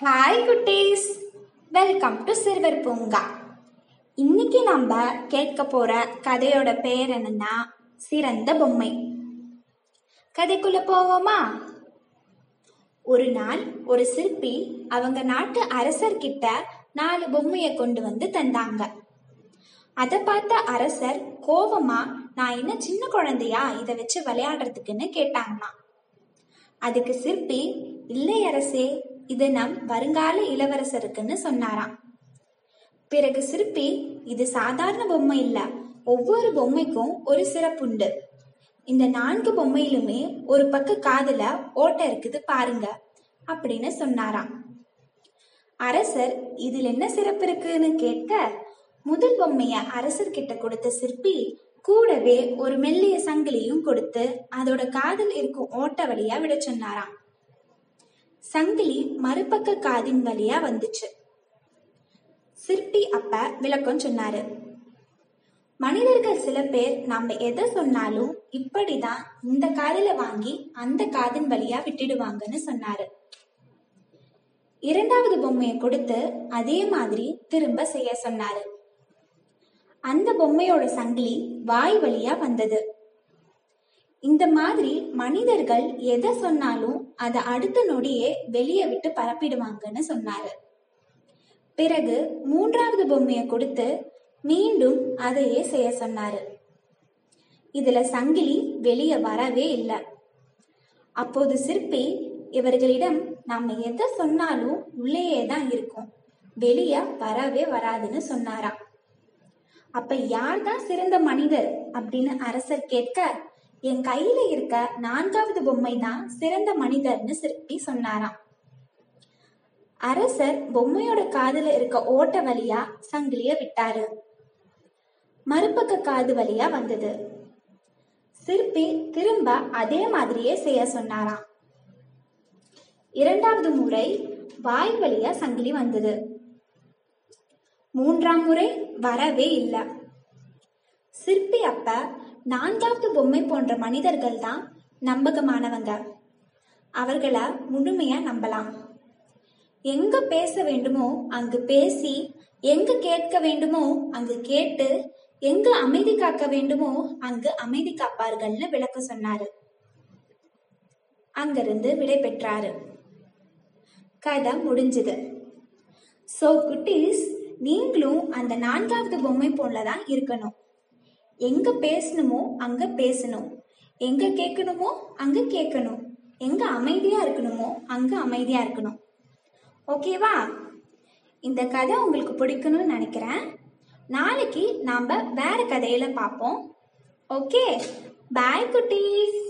Hi குட்டீஸ். Welcome to சிறுவர் பூங்கா இன்னைக்கு நம்ம கேட்க போற கதையோட பேர் என்னன்னா சிறந்த பொம்மை. கதைக்குள்ள போவோமா? ஒரு நாள் ஒரு சிற்பி அவங்க நாட்டு அரசர்கிட்ட நாலு பொம்மையை கொண்டு வந்து தந்தாங்க. அதை பார்த்த அரசர் கோபமா நான் என்ன சின்ன குழந்தையா? இதை வச்சு விளையாடுறதுக்குன்னு கேட்டாங்களாம். அதுக்கு சிற்பி இல்லை அரசே இது நம் வருங்கால இளவரசருக்குன்னு சொன்னாராம். பிறகு சிற்பி இது சாதாரண பொம்மை இல்ல. ஒவ்வொரு பொம்மைக்கும் ஒரு சிறப்புண்டு இந்த நான்கு பொம்மையிலுமே ஒரு பக்க காதுல ஓட்டை இருக்குது பாருங்க அப்படின்னு சொன்னாராம். அரசர் இதில் என்ன சிறப்பு இருக்குன்னு கேட்க முதல் பொம்மைய அரசர்கிட்ட கொடுத்த சிற்பி கூடவே ஒரு மெல்லிய சங்கிலியும் கொடுத்து அதோட காதில் இருக்கும் ஓட்ட வழியா விட சொன்னாராம். சங்கிலி மறுபக்க காதின் வழியா வந்துச்சு. சிற்பி அப்ப விளக்கம் சொன்னாரு. மனிதர்கள் சில பேர் நம்ம எதை சொன்னாலும் இப்படிதான் இந்த காதில வாங்கி அந்த காதின் வழியா விட்டுடுவாங்கன்னு சொன்னாரு. இரண்டாவது பொம்மையை கொடுத்து அதே மாதிரி திரும்ப செய்ய சொன்னாரு. அந்த பொம்மையோட சங்கிலி வாய் வழியா வந்தது. இந்த மாதிரி மனிதர்கள் எதை சொன்னாலும் அதை அடுத்த நொடியே வெளியே விட்டு பரப்பிடுவாங்கன்னு சொன்னாரு. பிறகு மூன்றாவது பொம்மையை கொடுத்து மீண்டும் அதையே செய்ய சொன்னாரு. இதுல சங்கிலி வெளியே வரவே இல்லை. அப்போது சிற்பி இவர்களிடம் நாம எதை சொன்னாலும் உள்ளேயே தான் இருக்கும். வெளியே வரவே வராதுன்னு சொன்னாராம். அப்ப யார் தான் சிறந்த மனிதர் அப்படின்னு அரசர் கேட்க என் கையில இருக்க நான்காவது பொம்மை தான் சிறந்த மனிதர்னு சிற்பி சொன்னாராம். அரசர் பொம்மையோட காதுல இருக்க ஓட்ட வழியா சங்கிலிய விட்டாரு. மறுபக்க காது வழியா வந்தது. சிற்பி திரும்ப அதே மாதிரியே செய்ய சொன்னாராம். இரண்டாவது முறை வாய் வழியா சங்கிலி வந்தது. மூன்றாம் முறை வரவே இல்லை. சிற்பி அப்ப நான்காவது பொம்மை போன்ற மனிதர்கள் தான் நம்பகமானவங்க. அவர்களை முழுமையா நம்பலாம். எங்க பேச வேண்டுமோ அங்கு பேசி எங்க கேட்க வேண்டுமோ அங்கு கேட்டு எங்க அமைதி காக்க வேண்டுமோ அங்கு அமைதி காப்பார்கள்னு விளக்க சொன்னாரு. அங்கிருந்து விடை பெற்றாரு. கதை முடிஞ்சது. சோ குட்டீஸ் நீங்களும் அந்த நான்காவது பொம்மை போலதான் இருக்கணும். எங்க பேசணுமோ அங்க பேசணும். எங்க கேட்கணுமோ அங்க கேட்கணும். எங்க அமைதியா இருக்கணுமோ அங்க அமைதியா இருக்கணும். ஓகேவா? இந்த கதை உங்களுக்கு பிடிக்கணும்னு நினைக்கிறேன். நாளைக்கு நாம வேற கதையில பார்ப்போம். ஓகே? பாய் குட்டீஸ்.